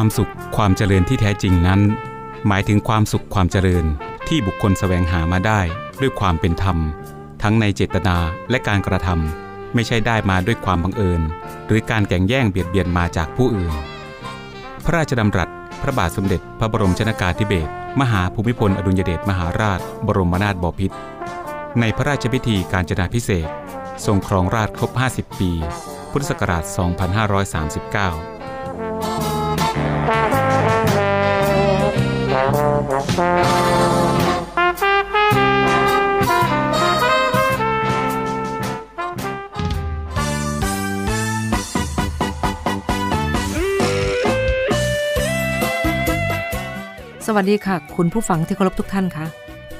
ความสุขความเจริญที่แท้จริงนั้น หมายถึงความสุขความเจริญที่บุคคลแสวงหามาได้ด้วยความเป็นธรรม ทั้งในเจตนาและการกระทำไม่ใช่ได้มาด้วยความบังเอิญ หรือการแก่งแย่งเบียดเบียนมาจากผู้อื่น พระราชดำรัส พระบาทสมเด็จ พระบรมชนากาธิเบศรมหาภูมิพลอดุลยเดชมหาราช บรมนาถบพิตรในพระราชพิธีการจนาพิเศษทรงครองราชครบ 50 ปี พุทธศักราช 2539 สวัสดีค่ะ คุณผู้ฟังที่เคารพทุกท่านคะ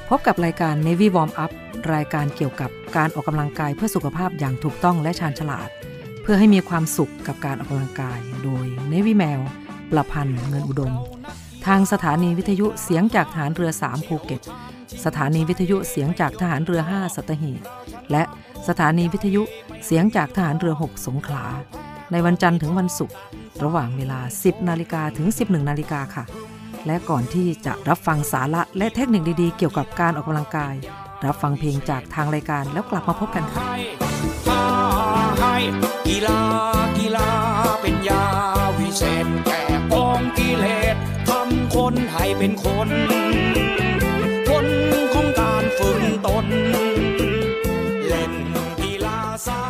พบกับรายการ Navy Warm Up รายการเกี่ยวกับการออกกำลังกายเพื่อสุขภาพอย่างถูกต้องและชาญฉลาด เพื่อให้มีความสุขกับการออกกำลังกาย โดย Navy แมวประพันธ์เงินอุดม ทางสถานีวิทยุเสียงจากฐานเรือ 3 ภูเก็ต สถานีวิทยุเสียงจากทหารเรือ 5 สัตหีบและสถานีวิทยุเสียงจากทหารเรือ 6 สงขลา ในวันจันทร์ถึงวันศุกร์ระหว่างเวลา 10 นาฬิกาถึง 11 นาฬิกาค่ะ และก่อนที่จะรับฟังสาระและเทคนิคดีๆ เกี่ยวกับการออกกำลังกาย รับฟังเพลงจากทางรายการแล้วกลับมาพบกันค่ะกีฬากีฬาเป็นยาวิเศษแก่กองกิเลส คนให้เป็นคน คนของการฝึกตน เล่นกีฬาสา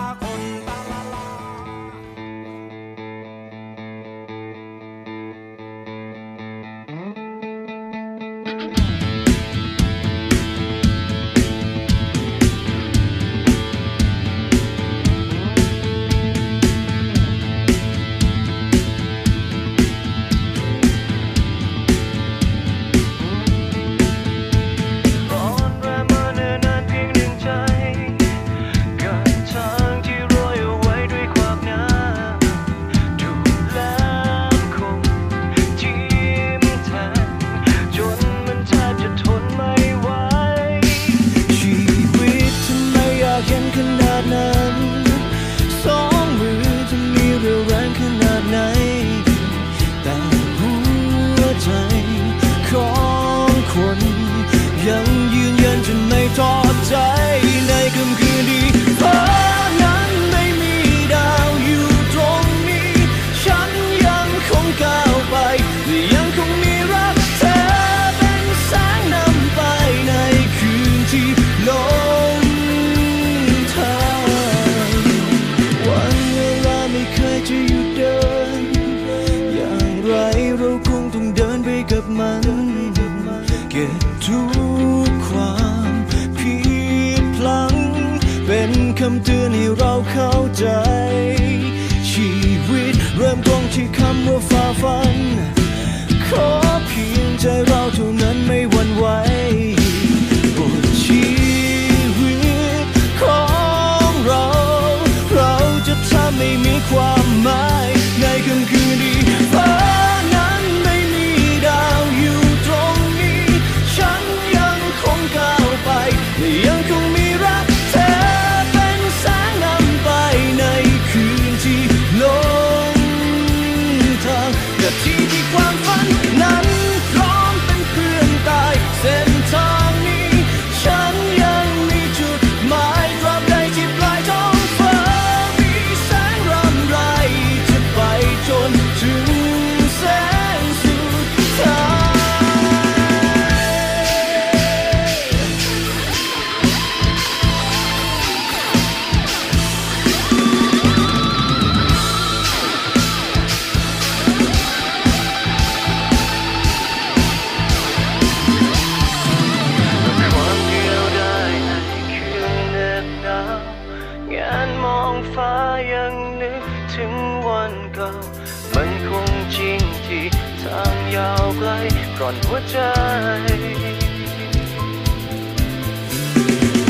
มันคงจริงที่ทางยาวไกลกร่อนหัวใจ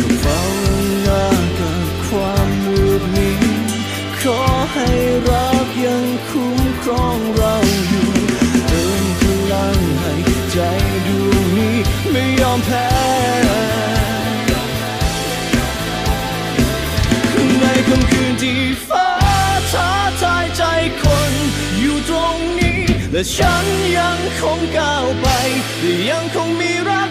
ก็เฝ้าหน้ากับความมืดนี้ ขอให้รักยังคุ้มครองเราอยู่เติมพลังให้ใจดวงนี้ไม่ยอมแพ้ในค่ำคืนที่ฟ้า และฉันยังคงก้าวไปและยังคงมีรัก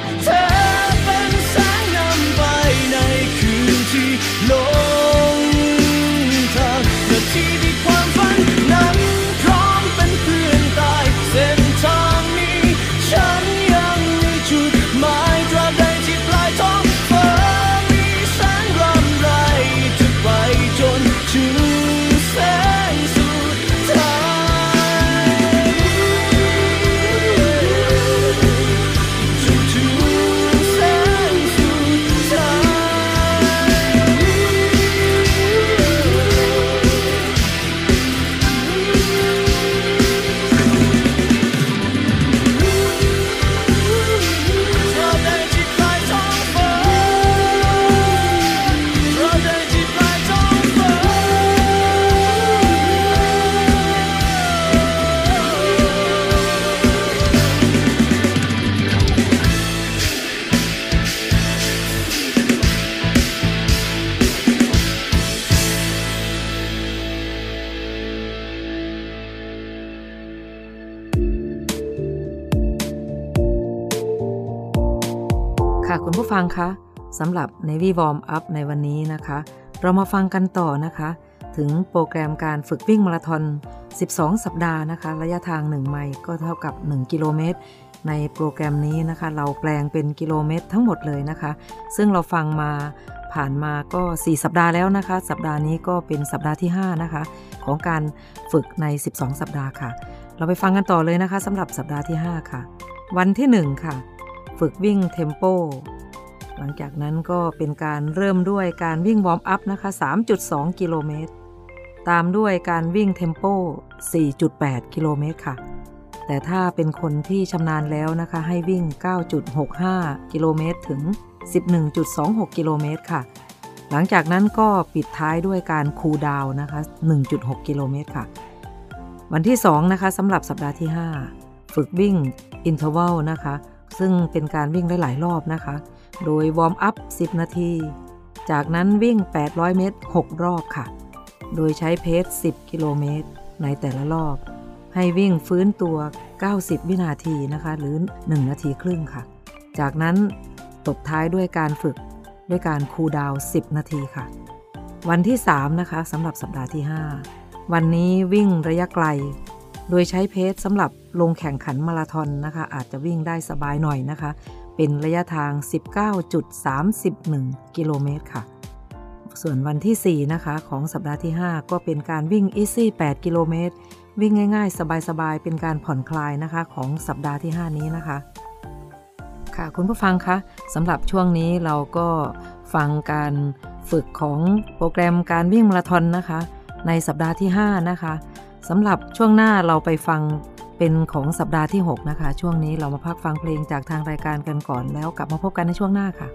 คุณผู้ฟังคะสำหรับ Navy Warm Up ในวันนี้นะคะ เรามาฟังกันต่อนะคะ ถึงโปรแกรมการฝึกวิ่งมาราธอน 12 สัปดาห์นะคะ ระยะทาง 1 ไมล์ก็เท่ากับ 1 กิโลเมตร ในโปรแกรมนี้นะคะ เราแปลงเป็นกิโลเมตรทั้งหมดเลยนะคะ ซึ่งเราฟังมาผ่านมาก็ 4 สัปดาห์แล้วนะคะ สัปดาห์นี้ก็เป็นสัปดาห์ที่ 5 นะคะ ของการฝึกใน 12 สัปดาห์ค่ะ เราไปฟังกันต่อเลยนะคะสำหรับสัปดาห์ที่ 5 ค่ะ วันที่ 1 ค่ะ ฝึกวิ่ง tempo หลังจากนั้นก็เป็นการเริ่มด้วยการวิ่ง warm up นะคะ 3.2 กิโลเมตร ตามด้วยการวิ่ง tempo 4.8 กิโลเมตรค่ะ แต่ถ้าเป็นคนที่ชำนาญแล้วนะคะ ให้วิ่ง 9.65 กิโลเมตรถึง 11.26 กิโลเมตรค่ะ หลังจากนั้นก็ปิดท้ายด้วยการ cool down นะคะ 1.6 กิโลเมตรค่ะ วันที่ 2 นะคะสำหรับสัปดาห์ที่ 5 ฝึกวิ่ง interval นะคะ ซึ่งเป็นการวิ่งได้หลายรอบนะคะ โดย warm up 10 นาที จากนั้นวิ่ง 800 เมตร 6 รอบค่ะ โดยใช้ pace 10 กิโลเมตร ในแต่ละรอบ ให้วิ่งฟื้นตัว 90 วินาทีนะคะ หรือ 1 นาทีครึ่งค่ะ จากนั้นตบท้ายด้วยการฝึกด้วยการ cool down 10 นาทีค่ะ วันที่ 3 นะคะสำหรับสัปดาห์ที่ 5 วันนี้วิ่งระยะไกล โดยใช้เพจสำหรับลงแข่งขันมาราธอนนะคะ อาจจะวิ่งได้สบายหน่อยนะคะ เป็นระยะทาง 19.31 กิโลเมตรค่ะ ส่วนวันที่ 4 นะคะของสัปดาห์ที่ 5 ก็เป็นการวิ่ง Easy 8กิโลเมตร วิ่งง่ายๆ สบายๆ เป็นการผ่อนคลายนะคะของสัปดาห์ที่ 5 นี้นะคะ ค่ะคุณผู้ฟังคะสำหรับช่วงนี้เราก็ฟังการฝึกของโปรแกรมการวิ่งมาราธอนนะคะ ในสัปดาห์ที่ 5 นะคะสำหรับช่วงหน้าเราไปฟัง เป็นของสัปดาห์ที่ 6 นะคะ ช่วงนี้เรามาพักฟังเพลงจากทางรายการกันก่อนแล้วกลับมาพบกันในช่วงหน้าค่ะ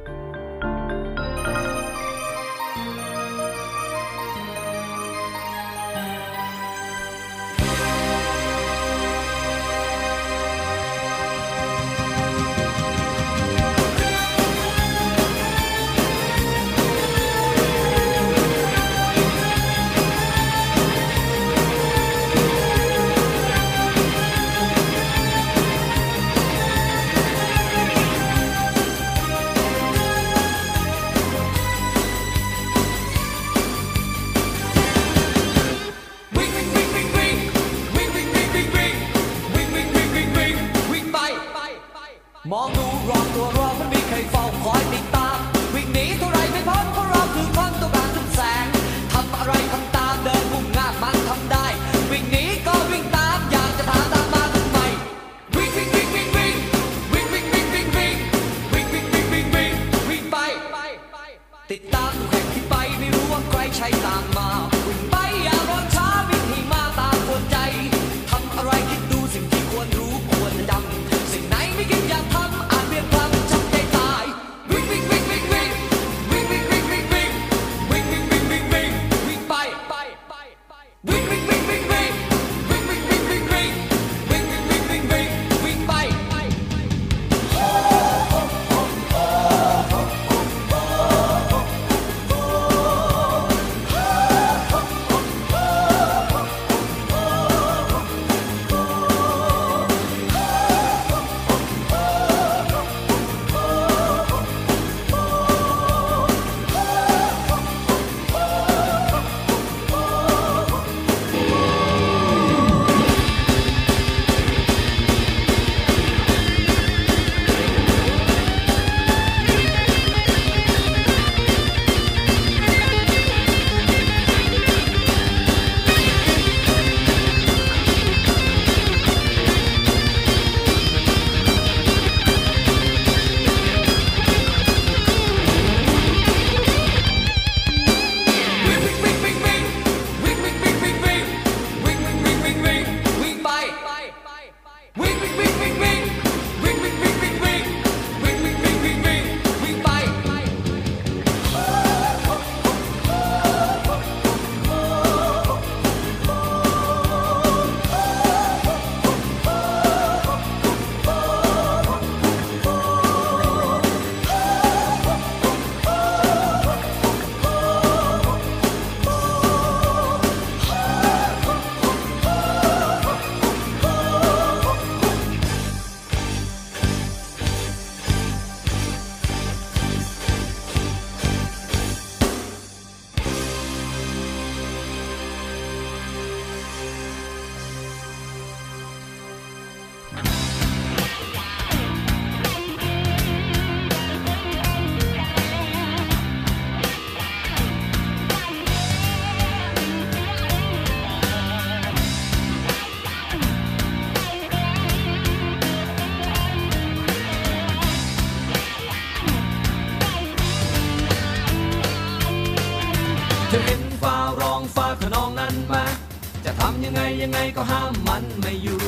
ยังไงก็ห้ามมันไม่อยู่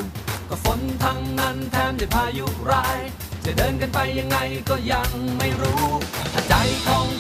ก็ฝนทั้งนั้นแถมด้พายุร้าย จะเดินกันไปยังไงก็ยังไม่รู้ถ้าใจของ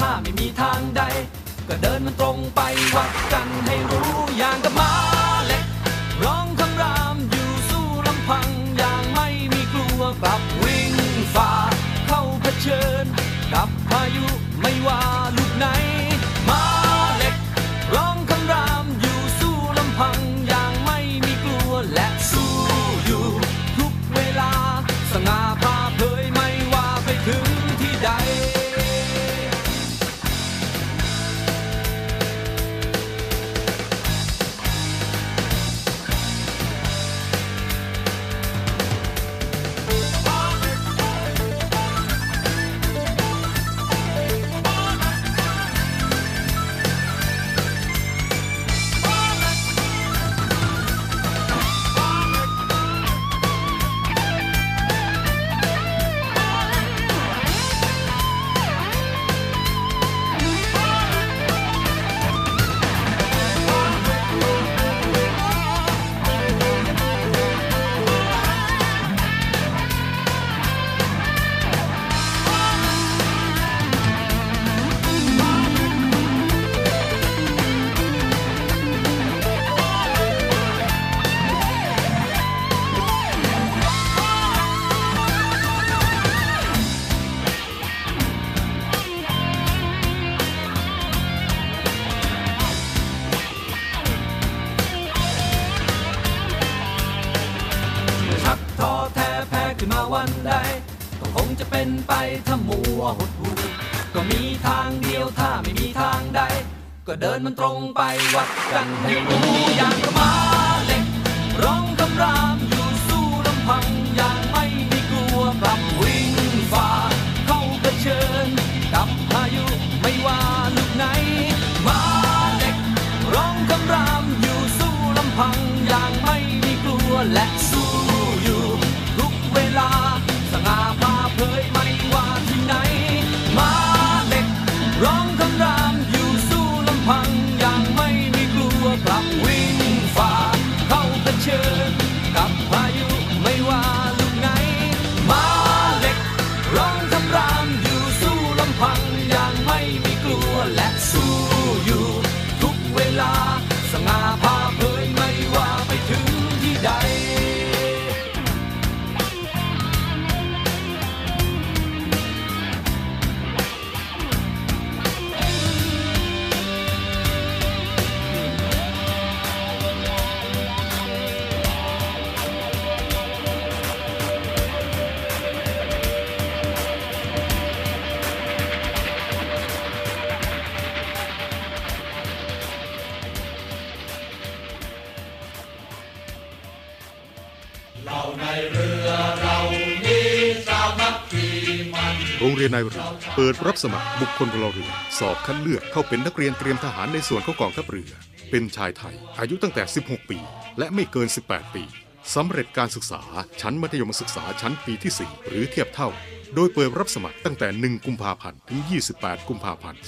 ถ้าไม่มีทางใด ก็เดินมันตรงไปวัดกันให้รู้ เดินมันตรงไปวัดกันให้รู้ เปิดรับสมัครบุคคลพลเรือนสอบคัดเลือกเข้าเป็นนักเรียนเตรียมทหารในส่วนของกองทัพเรือ เป็นชายไทย อายุตั้งแต่ 16 ปี และไม่เกิน 18 ปีสำเร็จการศึกษาชั้นมัธยมศึกษาชั้นปีที่ 4 หรือเทียบเท่า โดยเปิดรับสมัครตั้งแต่ 1 กุมภาพันธ์ ถึง 28 กุมภาพันธ์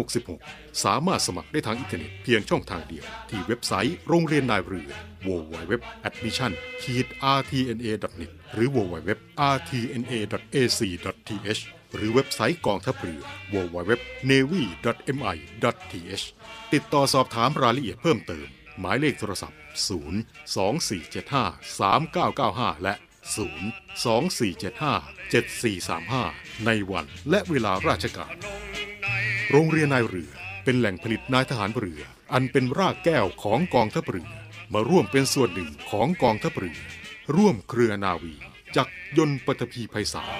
2566 สามารถสมัครได้ทางอินเทอร์เน็ตเพียงช่องทางเดียว ที่เว็บไซต์โรงเรียนนายเรือ www.admission-rtna.net หรือ www.rtna.ac.th หรือเว็บไซต์กองทัพเรือ www.navy.mi.th ติดต่อสอบถามรายละเอียดเพิ่มเติม หมายเลขโทรศัพท์ 0 2 4 7 5 3 9 9 5 และ 0 2 4 7 5 7 4 3 5 ในวันและเวลาราชการ โรงเรียนนายเรือเป็นแหล่งผลิตนายทหารเรือ อันเป็นรากแก้วของกองทัพเรือ มาร่วมเป็นส่วนหนึ่งของกองทัพเรือ ร่วมเครือนาวี จักยนต์ปฐพีไพศาล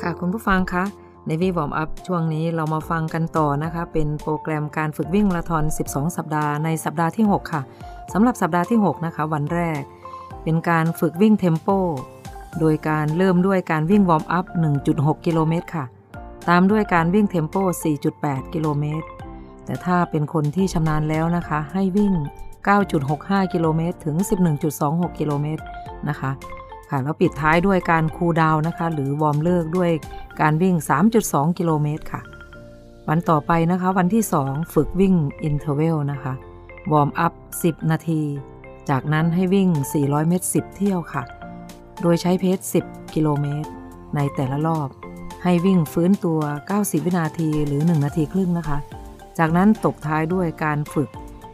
ค่ะคุณผู้ฟังคะ Navy Warm Up ช่วงนี้เรามาฟังกันต่อนะคะ เป็นโปรแกรมการฝึกวิ่งมาราธอน 12 สัปดาห์ในสัปดาห์ที่ 6 ค่ะสำหรับสัปดาห์ที่ 6 นะคะ วันแรก เป็นการฝึกวิ่ง tempo โดยการเริ่มด้วยการวิ่ง warm up 1.6 กิโลเมตรค่ะ ตามด้วยการวิ่ง tempo 4.8 กิโลเมตร แต่ถ้าเป็นคนที่ชำนาญแล้วนะคะ ให้วิ่ง 9.65 กิโลเมตร ถึง 11.26 กิโลเมตรนะคะ ค่ะ แล้วปิดท้ายด้วยการ cool down นะคะ หรือ warm เลิกด้วยการวิ่ง 3.2 กิโลเมตรค่ะ วันต่อไปนะคะ วันที่ 2 ฝึกวิ่งinterval นะคะ warm up 10 นาที จากนั้นให้วิ่ง 400 เมตร 10 เที่ยวค่ะ โดยใช้ pace 10 กิโลเมตร ในแต่ละรอบ ให้วิ่งฟื้นตัว 90 วินาทีหรือ 1 นาทีครึ่งนะคะ จากนั้นตบท้ายด้วยการฝึก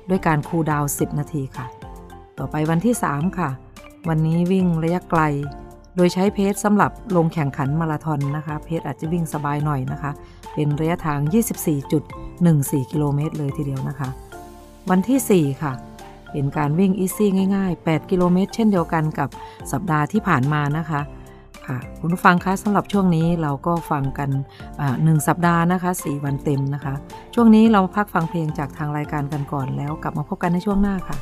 ด้วยการ cool down 10 นาทีค่ะ ต่อไปวันที่ 3 ค่ะ วันนี้วิ่งระยะไกล โดยใช้ pace สำหรับลงแข่งขันมาราธอนนะคะ pace อาจจะวิ่งสบายหน่อยนะคะ เป็นระยะทาง 24.14 กิโลเมตรเลยทีเดียวนะคะ วันที่ 4 ค่ะ เป็นการวิ่งอีซี่ง่ายๆ 8 กิโลเมตร เช่นเดียวกันกับสัปดาห์ที่ผ่านมานะคะค่ะคุณผู้ฟังคะสำหรับช่วงนี้เราก็ฟังกันหนึ่งสัปดาห์นะคะ 4 วันเต็มนะคะ ช่วงนี้เราพักฟังเพลงจากทางรายการกันก่อนแล้วกลับมาพบกันในช่วงหน้าค่ะ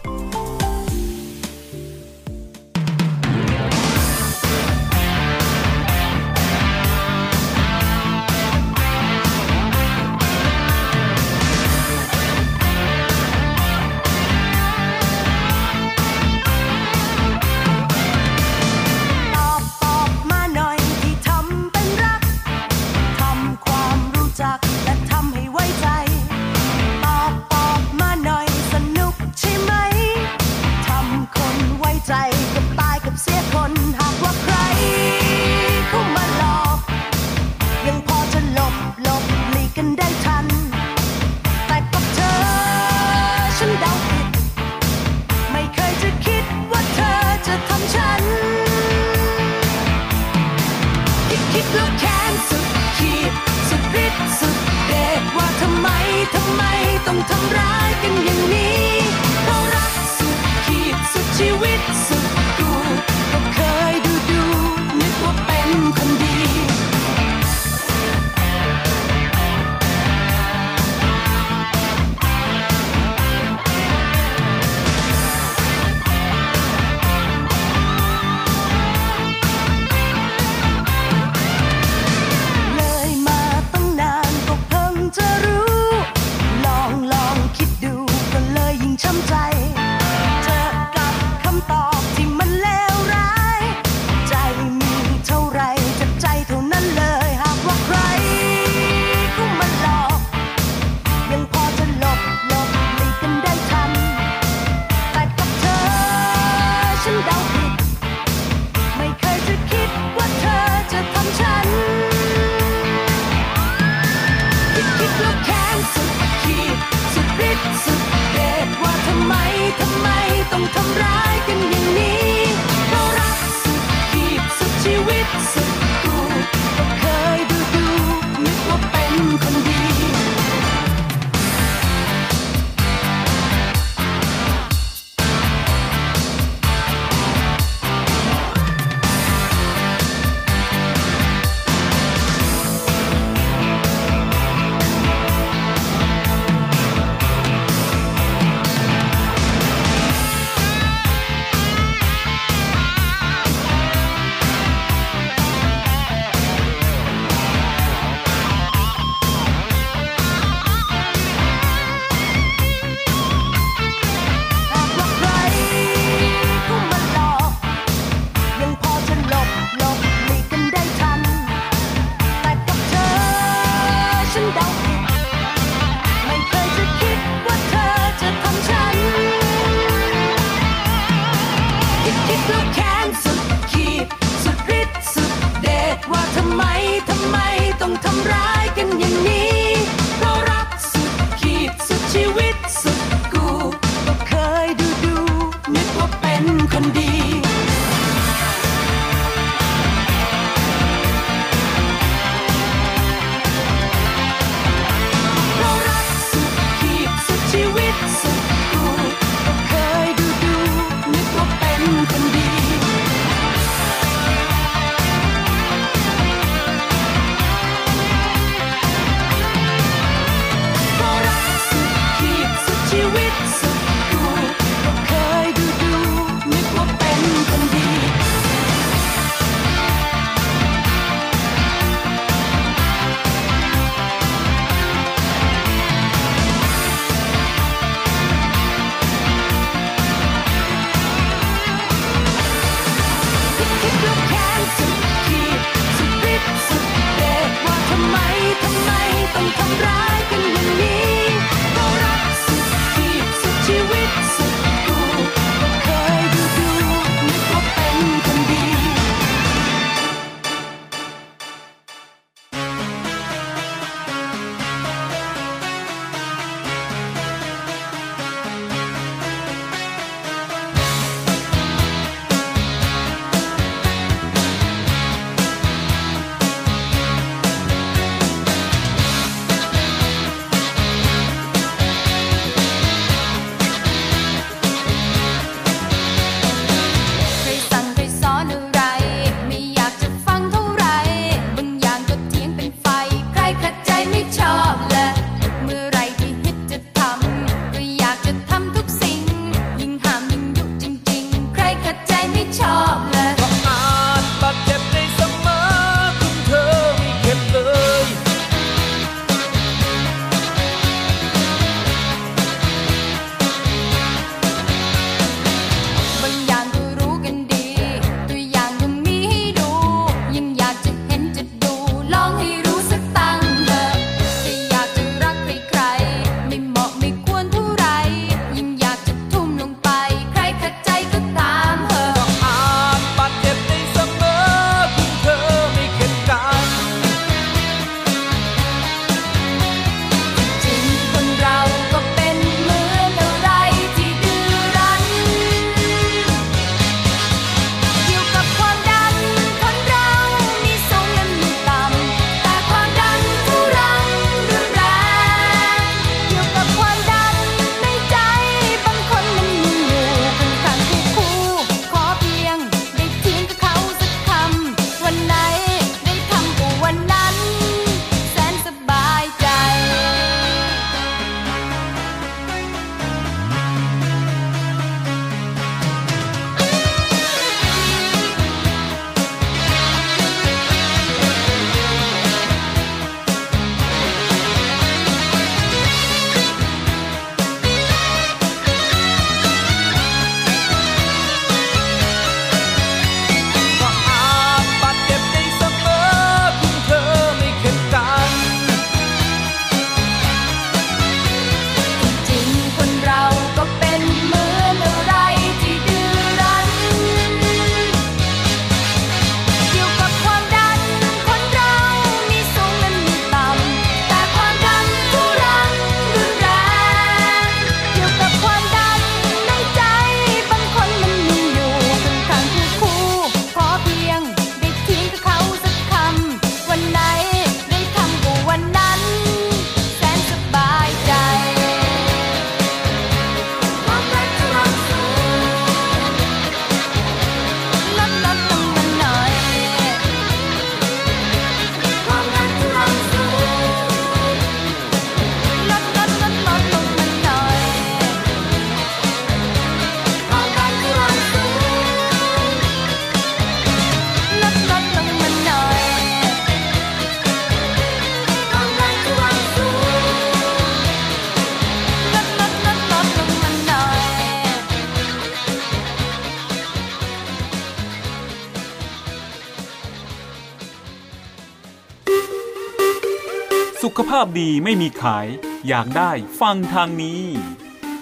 าพดีไม่มีขาย อยากได้ฟังทางนี้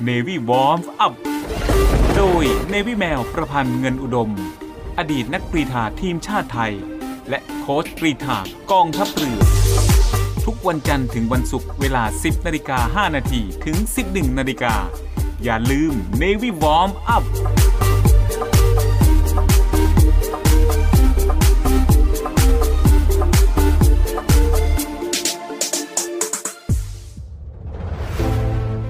Navy Warm Up โดย Navy แมวประพันธ์เงินอุดม อดีตนักกรีฑาทีมชาติไทย และโค้ชกรีฑากองทัพเรือ ทุกวันจันทร์ถึงวันศุกร์เวลา 10นาฬิกา5นาทีถึง 11นาฬิกาอย่าลืม Navy Warm Up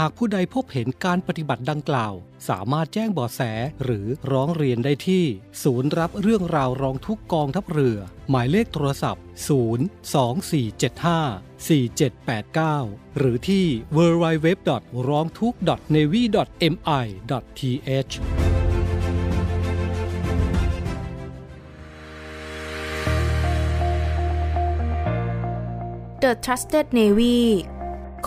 หากผู้ใดพบเห็นการปฏิบัติดังกล่าว สามารถแจ้งเบาะแสหรือร้องเรียนได้ที่ ศูนย์รับเรื่องราวร้องทุกกองทัพเรือ หมายเลขโทรศัพท์ 02475 4789 หรือที่ www. ร้องทุก navy mi th The Trusted Navy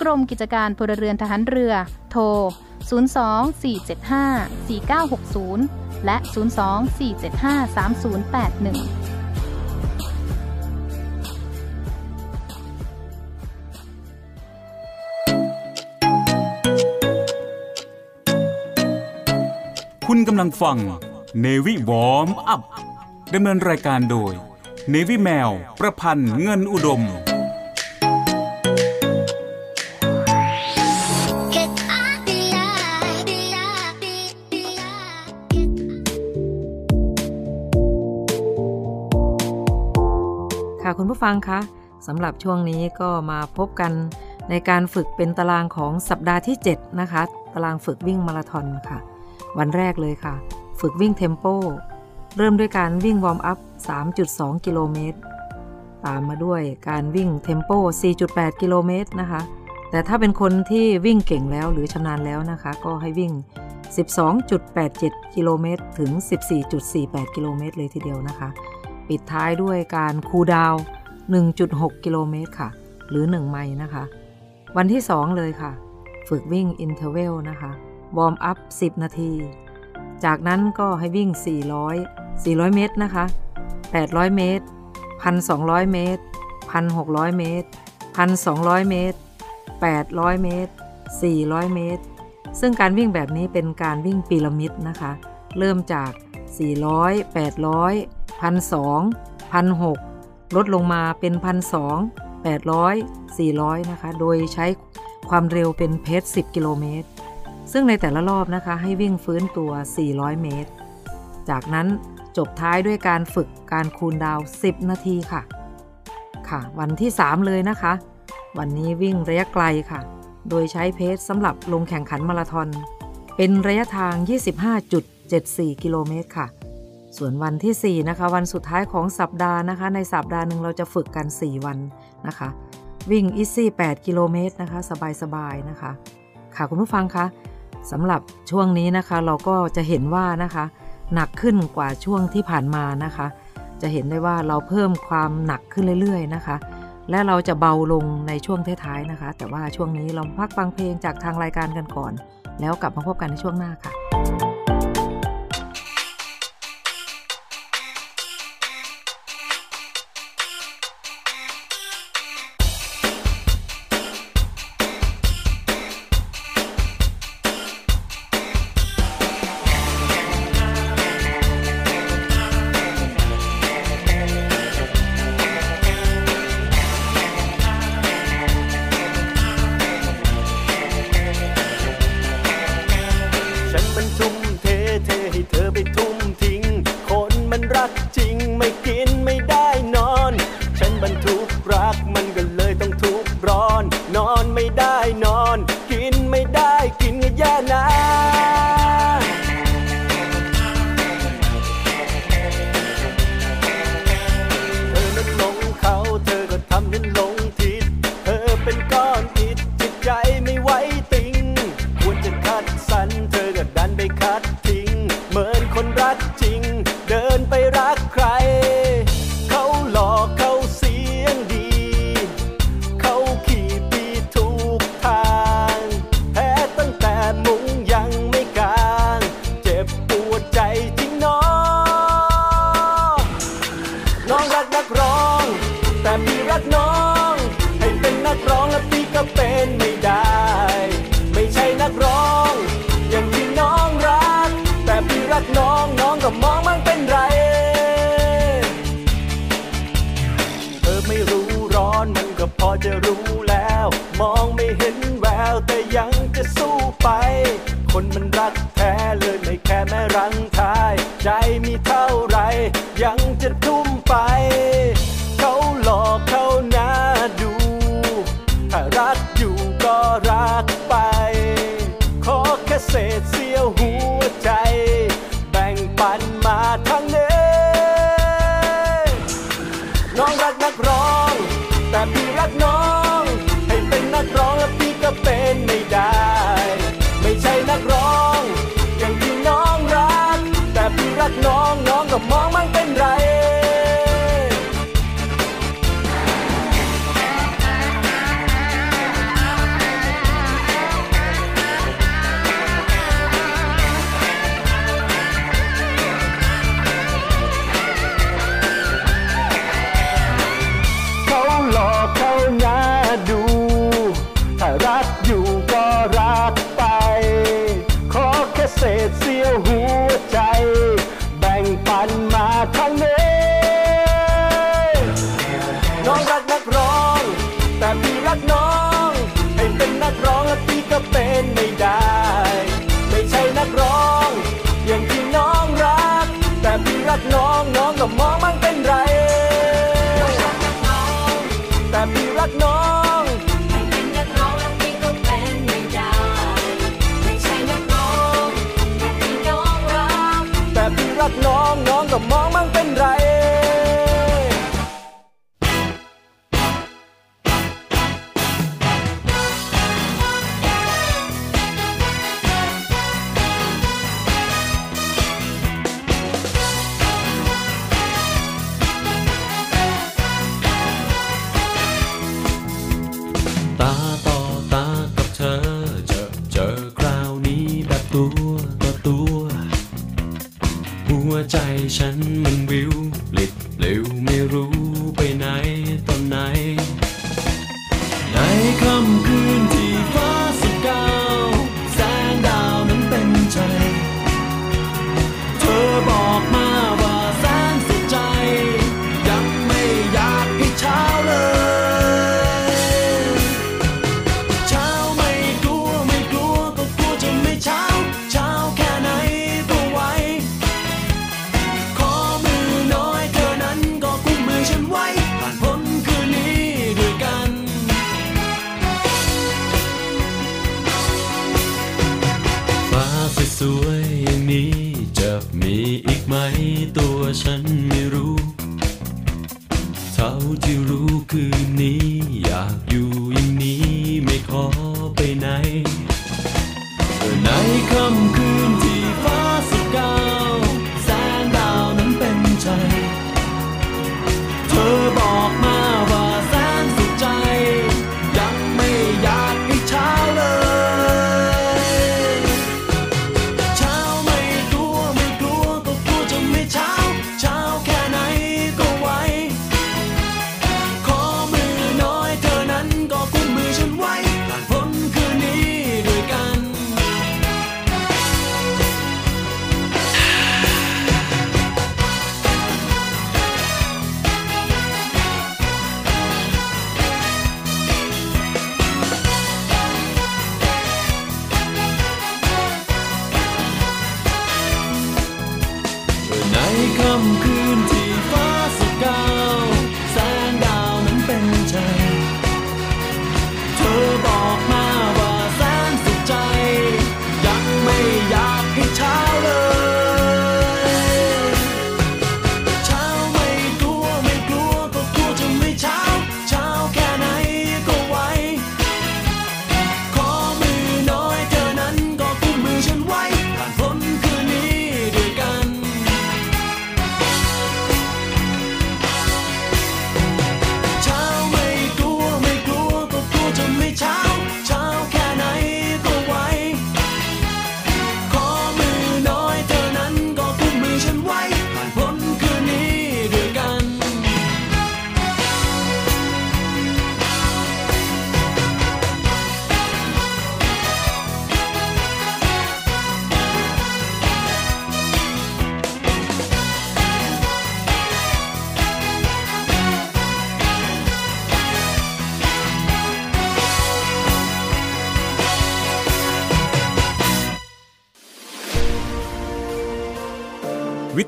กรมกิจการพลเรือนทหารเรือ โทร 02-475-4960 และ 02-475-3081คุณกำลังฟัง Navy Warm Up ดำเนินรายการโดย Navy แมว ประพันธ์เงินอุดม คุณผู้ฟังคะสำหรับช่วงนี้ก็มาพบกันในการฝึกเป็นตารางของสัปดาห์ที่ 7 นะคะ ตารางฝึกวิ่งมาราธอนค่ะ วันแรกเลยค่ะ ฝึกวิ่ง tempo เริ่มด้วยการวิ่ง warm up 3.2 กิโลเมตร ตามมาด้วยการวิ่ง tempo 4.8 กิโลเมตรนะคะ แต่ถ้าเป็นคนที่วิ่งเก่งแล้วหรือชำนาญแล้วนะคะ ก็ให้วิ่ง 12.87 กิโลเมตรถึง 14.48 กิโลเมตรเลยทีเดียวนะคะ ปิดท้ายด้วยการ cool down 1.6 กิโลเมตรค่ะ หรือ 1 ไมล์นะคะ วันที่ 2 เลยค่ะ ฝึกวิ่ง interval นะคะ warm up 10 นาที จากนั้นก็ให้วิ่ง 400 400 เมตรนะคะ 800 เมตร 1,200 เมตร 1,600 เมตร 1,200 เมตร 800 เมตร 400 เมตร ซึ่งการวิ่งแบบนี้เป็นการวิ่งพีระมิดนะคะ เริ่มจาก 400 800 1,200 1,600ลดลงมาเป็น1,200 800 400นะคะ โดยใช้ความเร็วเป็นเพจ10 กิโลเมตร ซึ่งในแต่ละรอบนะคะให้วิ่งฟื้นตัว 400 เมตร จากนั้นจบท้ายด้วยการฝึกการคูลดาว 10 นาทีค่ะ ค่ะ วันที่ 3 เลยนะคะ วันนี้วิ่งระยะไกลค่ะ โดยใช้เพจสำหรับลงแข่งขันมาราธอน เป็นระยะทาง 25.74 กิโลเมตรค่ะ ส่วนวันที่ 4 นะคะ วันสุดท้ายของสัปดาห์นะคะ ในสัปดาห์หนึ่งเราจะฝึกกัน 4 วันนะคะ วิ่งอีซี่8กิโลเมตรนะคะ สบายๆนะคะ ค่ะคุณผู้ฟังคะสำหรับช่วงนี้นะคะเราก็จะเห็นว่านะคะ หนักขึ้นกว่าช่วงที่ผ่านมานะคะ จะเห็นได้ว่าเราเพิ่มความหนักขึ้นเรื่อยๆนะคะ และเราจะเบาลงในช่วงท้ายๆนะคะ แต่ว่าช่วงนี้เราพักฟังเพลงจากทางรายการกันก่อน แล้วกลับมาพบกันในช่วงหน้าค่ะ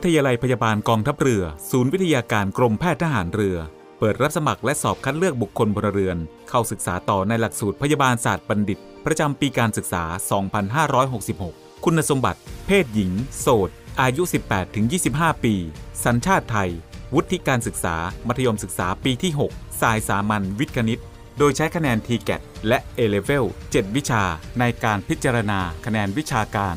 ทยาลัยพยาบาลกองทัพเรือ ศูนย์วิทยาการกรมแพทย์ทหารเรือ เปิดรับสมัครและสอบคัดเลือกบุคคลพลเรือน เข้าศึกษาต่อในหลักสูตรพยาบาลศาสตร์บัณฑิต ประจำปีการศึกษา 2566 คุณสมบัติ เพศหญิง โสด อายุ 18-25 ปี สัญชาติไทย วุฒิการศึกษา มัธยมศึกษาปีที่ 6 สายสามัญวิทย์คณิต โดยใช้คะแนน TGAT และ A-Level 7 วิชา ในการพิจารณาคะแนนวิชาการ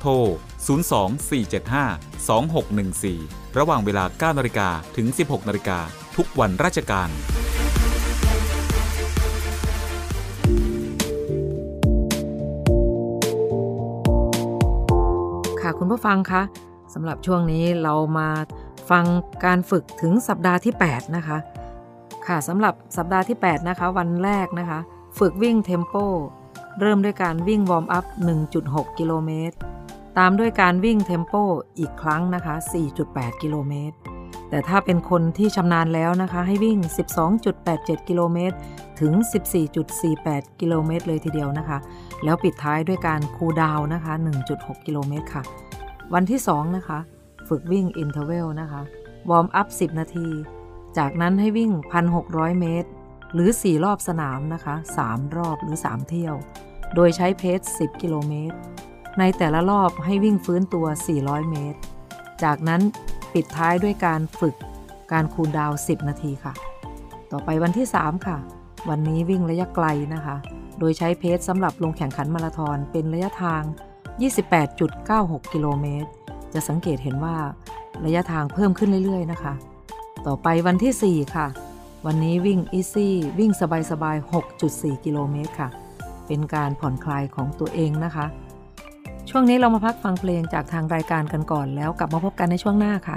โทร 024752614 ระหว่างเวลา 9นาฬิกาถึง 16นาฬิกาทุกวันราชการค่ะคุณผู้ฟังคะสำหรับช่วงนี้เรามาฟังการฝึกถึงสัปดาห์ที่ 8 นะคะ ค่ะสำหรับสัปดาห์ที่ 8 นะคะ วันแรกนะคะ ฝึกวิ่ง tempo เริ่มด้วยการวิ่ง warm up 1.6 กิโลเมตร ตามด้วยการวิ่ง tempo อีกครั้งนะคะ 4.8 กิโลเมตร แต่ถ้าเป็นคนที่ชำนาญแล้วนะคะ ให้วิ่ง 12.87 กิโลเมตร ถึง 14.48 กิโลเมตรเลยทีเดียวนะคะ แล้วปิดท้ายด้วยการ cool down นะคะ 1.6 กิโลเมตรค่ะ วันที่ 2 นะคะ ฝึกวิ่ง interval นะคะ warm up 10 นาที จากนั้นให้วิ่ง 1,600 เมตร หรือ 4 รอบสนามนะคะ 3 รอบหรือ 3 เที่ยว โดยใช้เพจ10 กิโลเมตร ในแต่ละรอบให้วิ่งฟื้นตัว 400 เมตร จากนั้นปิดท้ายด้วยการฝึกการคูลดาวน์10 นาทีค่ะ ต่อไปวันที่ 3 ค่ะ วันนี้วิ่งระยะไกลนะคะ โดยใช้เพจสำหรับลงแข่งขันมาราธอนเป็นระยะทาง 28.96 กิโลเมตร จะสังเกตเห็นว่าระยะทางเพิ่มขึ้นเรื่อย ๆ นะคะ ต่อไปวันที่ 4 ค่ะ วันนี้วิ่ง Easy วิ่งสบายๆ6.4 กิโลเมตรค่ะ เป็นการผ่อนคลายของตัวเองนะคะ ช่วงนี้เรามาพักฟังเพลงจากทางรายการกันก่อนแล้วกลับมาพบกันในช่วงหน้าค่ะ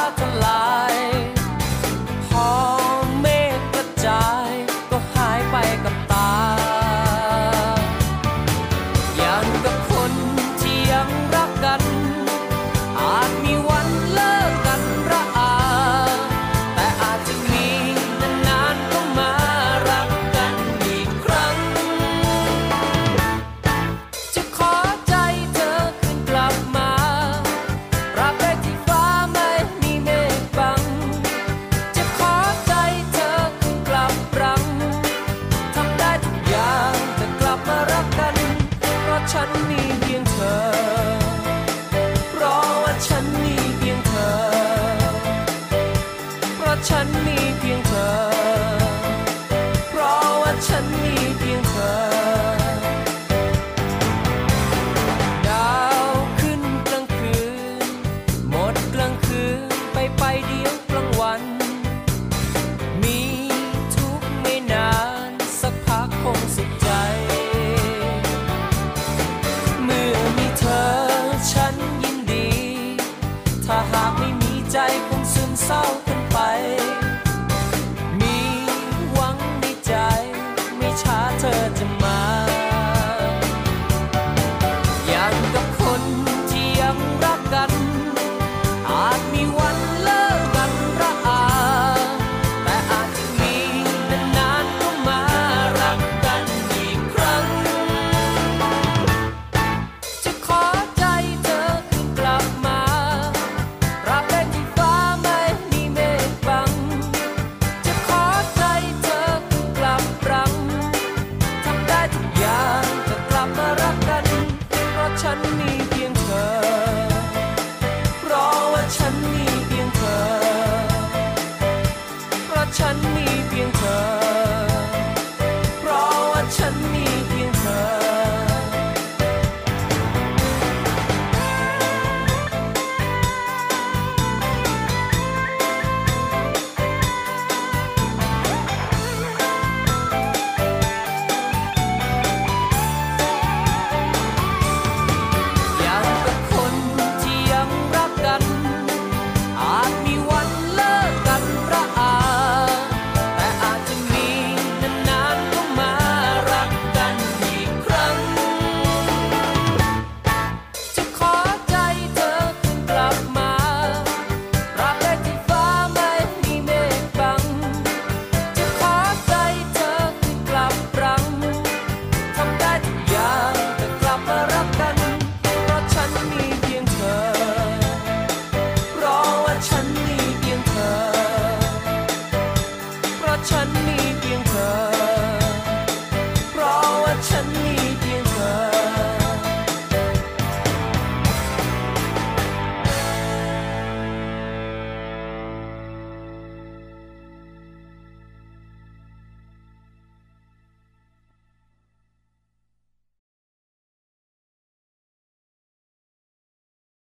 มาฟ้